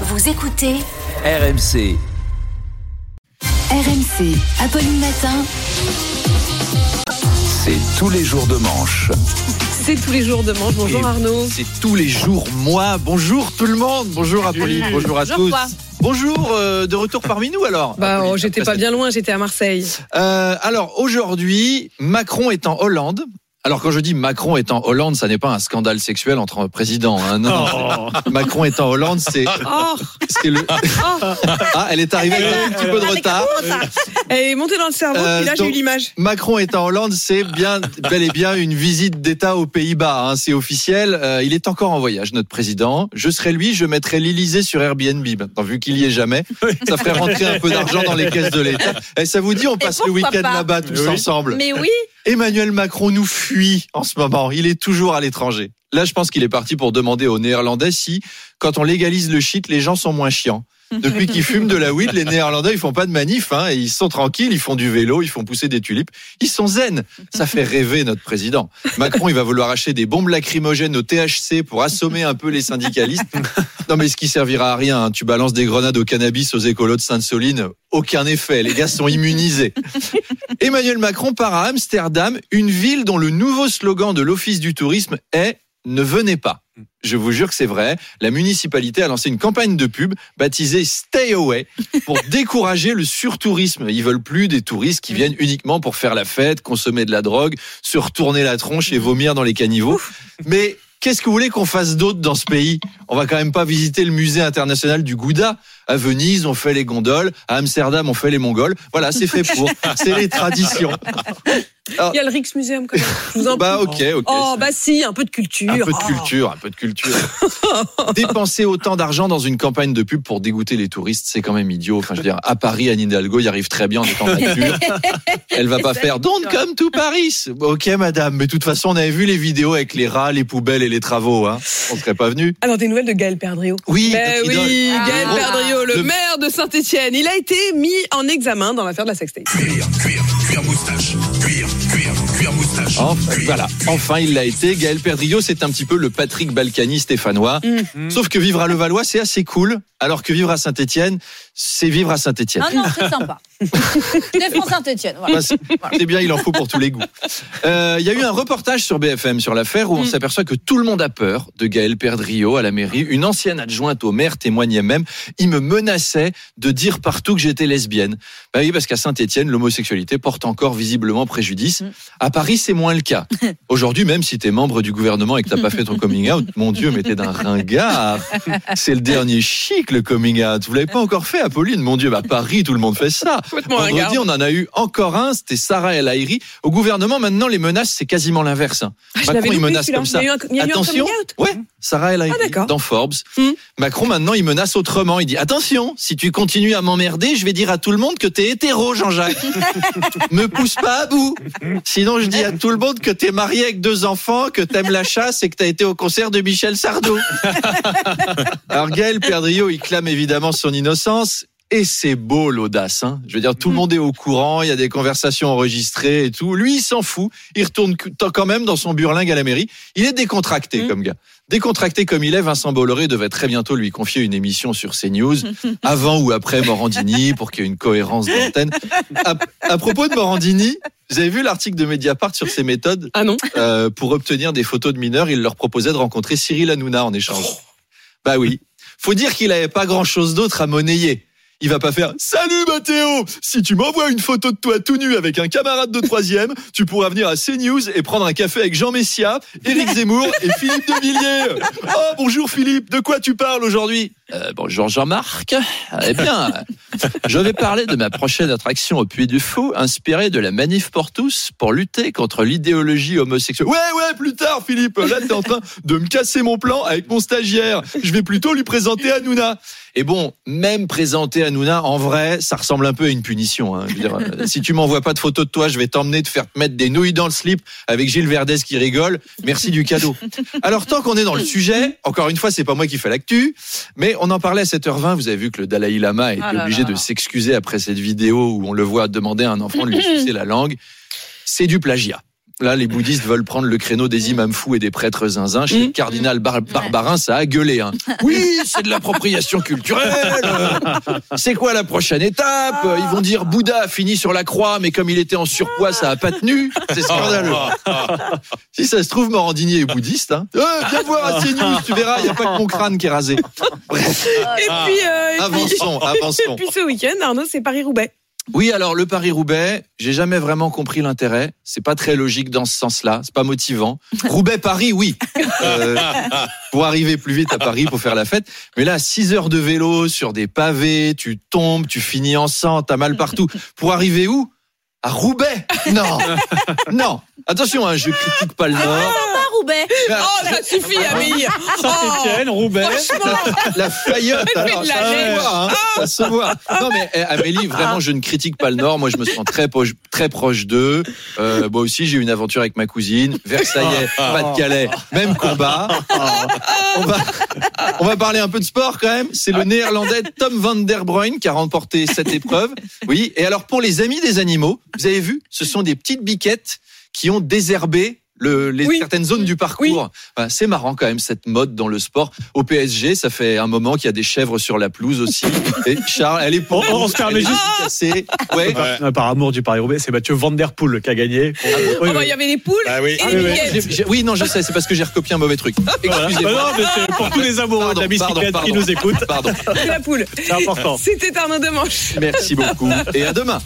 Vous écoutez RMC. RMC, Apolline Matin. C'est tous les jours de manche. C'est tous les jours de manche. Bonjour Et Arnaud. C'est tous les jours moi. Bonjour tout le monde. Bonjour Apolline. Bonjour à Bonjour tous. toi. Bonjour, euh, de retour parmi nous alors. Bah, oh, j'étais pas bien loin, j'étais à Marseille. Euh, alors aujourd'hui, Macron est en Hollande. Alors quand je dis Macron est en Hollande, ça n'est pas un scandale sexuel entre un président. hein. Non, non, c'est- Macron est en Hollande, c'est Oh, le. Ah, elle est arrivée avec un petit peu de retard. elle est montée dans le cerveau, Euh, puis là j'ai eu l'image. Macron est en Hollande, c'est bien bel et bien une visite d'État aux Pays-Bas. hein, c'est officiel. Euh, il est encore en voyage, notre président. Je serais lui, je mettrais l'Élysée sur Airbnb. Maintenant, vu qu'il y est jamais, ça ferait rentrer un peu d'argent dans les caisses de l'État. Et ça vous dit, on passe le week-end pas là-bas tous ensemble. Mais oui. Emmanuel Macron nous fuit en ce moment. Il est toujours à l'étranger. Là, je pense qu'il est parti pour demander aux Néerlandais si, quand on légalise le shit, les gens sont moins chiants. Depuis qu'ils fument de la weed, les Néerlandais, ils font pas de manif, hein, et ils sont tranquilles, ils font du vélo, ils font pousser des tulipes. Ils sont zen. Ça fait rêver notre président. Macron, il va vouloir acheter des bombes lacrymogènes au THC pour assommer un peu les syndicalistes. Non, mais ce qui servira à rien, hein. tu balances des grenades au cannabis aux écolos de Sainte-Soline, aucun effet. Les gars sont immunisés. Emmanuel Macron part à Amsterdam, une ville dont le nouveau slogan de l'Office du tourisme est Ne venez pas. Je vous jure que c'est vrai. La municipalité a lancé une campagne de pub baptisée Stay Away pour décourager le surtourisme. Ils veulent plus des touristes qui viennent uniquement pour faire la fête, consommer de la drogue, se retourner la tronche et vomir dans les caniveaux. Mais qu'est-ce que vous voulez qu'on fasse d'autre dans ce pays? On va quand même pas visiter le musée international du Gouda. À Venise, on fait les gondoles. À Amsterdam, on fait les Mongols. Voilà, c'est fait pour. C'est les traditions. Il y a le Rijksmuseum quand même. Je vous en Bah prie. ok, ok. Oh, bah si, un peu de culture. Un peu de Oh. culture, un peu de culture. Dépenser autant d'argent dans une campagne de pub pour dégoûter les touristes, c'est quand même idiot. Enfin, je veux dire, à Paris, Anne Hidalgo y arrive très bien en étant nature. Elle va pas faire Don't come to Paris. Ok, madame, mais de toute façon, on avait vu les vidéos avec les rats, les poubelles et les travaux. Hein. On serait pas venu. Alors, des nouvelles de Gaël Perdriau. Oui, notre oui. Gaël Ah. Perdriau, le Le- maire de Saint-Etienne. Il a été mis en examen dans l'affaire de la sextape. Cuir, cuir, cuir moustache. Cuir, cuir, cuir moustache. Enfin, voilà, enfin il l'a été. Gaël Perdriau, c'est un petit peu le Patrick Balkany stéphanois. Sauf que vivre à Levallois, c'est assez cool, alors que vivre à Saint-Étienne, c'est vivre à Saint-Étienne. Non, non, c'est sympa. Défends Saint-Etienne. Voilà. Bah, c'est bien, il en faut pour tous les goûts. Euh, Il y a eu un reportage sur BFM sur l'affaire où on s'aperçoit que tout le monde a peur de Gaël Perdriau à la mairie. Une ancienne adjointe au maire témoignait même. Il me menaçait de dire partout que j'étais lesbienne. Bah oui, parce qu'à Saint-Étienne, l'homosexualité porte encore visiblement préjudice. À Paris, c'est moins le cas. Aujourd'hui, même si t'es membre du gouvernement et que t'as pas fait ton coming out, mon Dieu, mais t'es d'un ringard. C'est le dernier chic, le coming out. Vous l'avez pas encore fait, Apolline. Mon Dieu, bah Paris, tout le monde fait ça. Vendredi, on en a eu encore un, c'était Sarah El Haïry. Au gouvernement, maintenant, les menaces, c'est quasiment l'inverse. Ah, Macron, il menace comme ça. Un- Attention. Ouais, Sarah El Haïry, Ah, dans Forbes. Hmm. Macron, maintenant, il menace autrement. Il dit, attention, si tu continues à m'emmerder, je vais dire à tout le monde que t'es hétéro, Jean-Jacques. Me pousse pas à bout. Sinon, je dis à tout le monde que t'es marié avec deux enfants, que t'aimes la chasse et que t'as été au concert de Michel Sardou. Alors, Gaël Perdriau, il clame évidemment son innocence. Et c'est beau l'audace. Hein. Je veux dire, tout le monde est au courant, il y a des conversations enregistrées et tout. Lui, il s'en fout. Il retourne quand même dans son burlingue à la mairie. Il est décontracté Mm. comme gars. Décontracté comme il est, Vincent Bolloré devait très bientôt lui confier une émission sur CNews, avant ou après Morandini, pour qu'il y ait une cohérence d'antenne. À, à propos de Morandini, vous avez vu l'article de Mediapart sur ses méthodes? Ah non euh, pour obtenir des photos de mineurs, il leur proposait de rencontrer Cyril Hanouna en échange. Bah oui. Faut dire qu'il avait pas grand chose d'autre à monnayer. Il va pas faire Salut Mathéo! Si tu m'envoies une photo de toi tout nu avec un camarade de troisième, tu pourras venir à CNews et prendre un café avec Jean Messia, Éric Zemmour et Philippe de Villiers. Oh bonjour Philippe, de quoi tu parles aujourd'hui? Euh, Bonjour Jean-Marc. Eh bien, je vais parler de ma prochaine attraction au Puy du Fou, inspirée de la manif pour tous pour lutter contre l'idéologie homosexuelle. Ouais, ouais, plus tard, Philippe. Là, t'es en train de me casser mon plan avec mon stagiaire. Je vais plutôt lui présenter Hanouna. Et bon, même présenter Hanouna, en vrai, ça ressemble un peu à une punition. hein. Je veux dire, euh, si tu m'envoies pas de photos de toi, je vais t'emmener te faire mettre des nouilles dans le slip avec Gilles Verdez qui rigole. Merci du cadeau. Alors, tant qu'on est dans le sujet, encore une fois, c'est pas moi qui fais l'actu, mais on en parlait à 7h20. Vous avez vu que le Dalai Lama a été Ah là obligé là. de s'excuser après cette vidéo où on le voit demander à un enfant de lui sucer la langue. C'est du plagiat. là, les bouddhistes veulent prendre le créneau des imams fous et des prêtres zinzins. Chez le cardinal Bar- Barbarin, ça a gueulé. hein. Oui, c'est de l'appropriation culturelle. C'est quoi la prochaine étape? Ils vont dire Bouddha a fini sur la croix, mais comme il était en surpoids, ça a pas tenu. C'est scandaleux. Si ça se trouve, Morandini est bouddhiste. Hein. Euh, viens voir à CNews, tu verras, il n'y a pas que mon crâne qui est rasé. Bref, Et puis, euh, et puis- avançons, Et avançons. puis ce week-end, Arnaud, c'est Paris-Roubaix. Oui, alors le Paris-Roubaix, j'ai jamais vraiment compris l'intérêt. C'est pas très logique dans ce sens-là. C'est pas motivant. Roubaix-Paris, oui. Euh, pour arriver plus vite à Paris pour faire la fête. Mais là, 6 heures de vélo sur des pavés, tu tombes, tu finis en sang, t'as mal partout. Pour arriver où? À Roubaix. Non. Non. Attention, hein, je critique pas le Nord. Roubaix. Oh, ça suffit, Amélie. Saint-Etienne, Roubaix. La faillotte, alors, ça se neige. voit, hein, ça se voit. Non mais eh, Amélie, vraiment, je ne critique pas le Nord. Moi, je me sens très proche, très proche d'eux. Euh, moi aussi, j'ai eu une aventure avec ma cousine. Versailles, Pas-de-Calais, même combat. On va, on va parler un peu de sport quand même. C'est le Néerlandais Tom van der Bruyn qui a remporté cette épreuve. Oui. Et alors pour les amis des animaux, vous avez vu, ce sont des petites biquettes qui ont désherbé le, les, Oui. certaines zones du parcours. C'est marrant quand même cette mode dans le sport. Au PSG, ça fait un moment qu'il y a des chèvres sur la pelouse aussi. Et Charles, elle est pour On- on se permet juste- cassée. Ouais. Euh, Par amour du Paris-Roubaix, c'est Mathieu Van Der Poel qui a gagné. Oui, Oh, oui. bah, Il y avait les poules Ah oui. et Ah, les oui, non, je sais, c'est parce que j'ai recopié un mauvais truc. Voilà. Excusez-moi. Bah non, mais c'est pour tous les amoureux de la Pardon, pardon, bicyclette qui pardon. nous écoutent. Pardon. la poule. C'est important. C'était Arnaud Demanche. Merci beaucoup. Et à demain.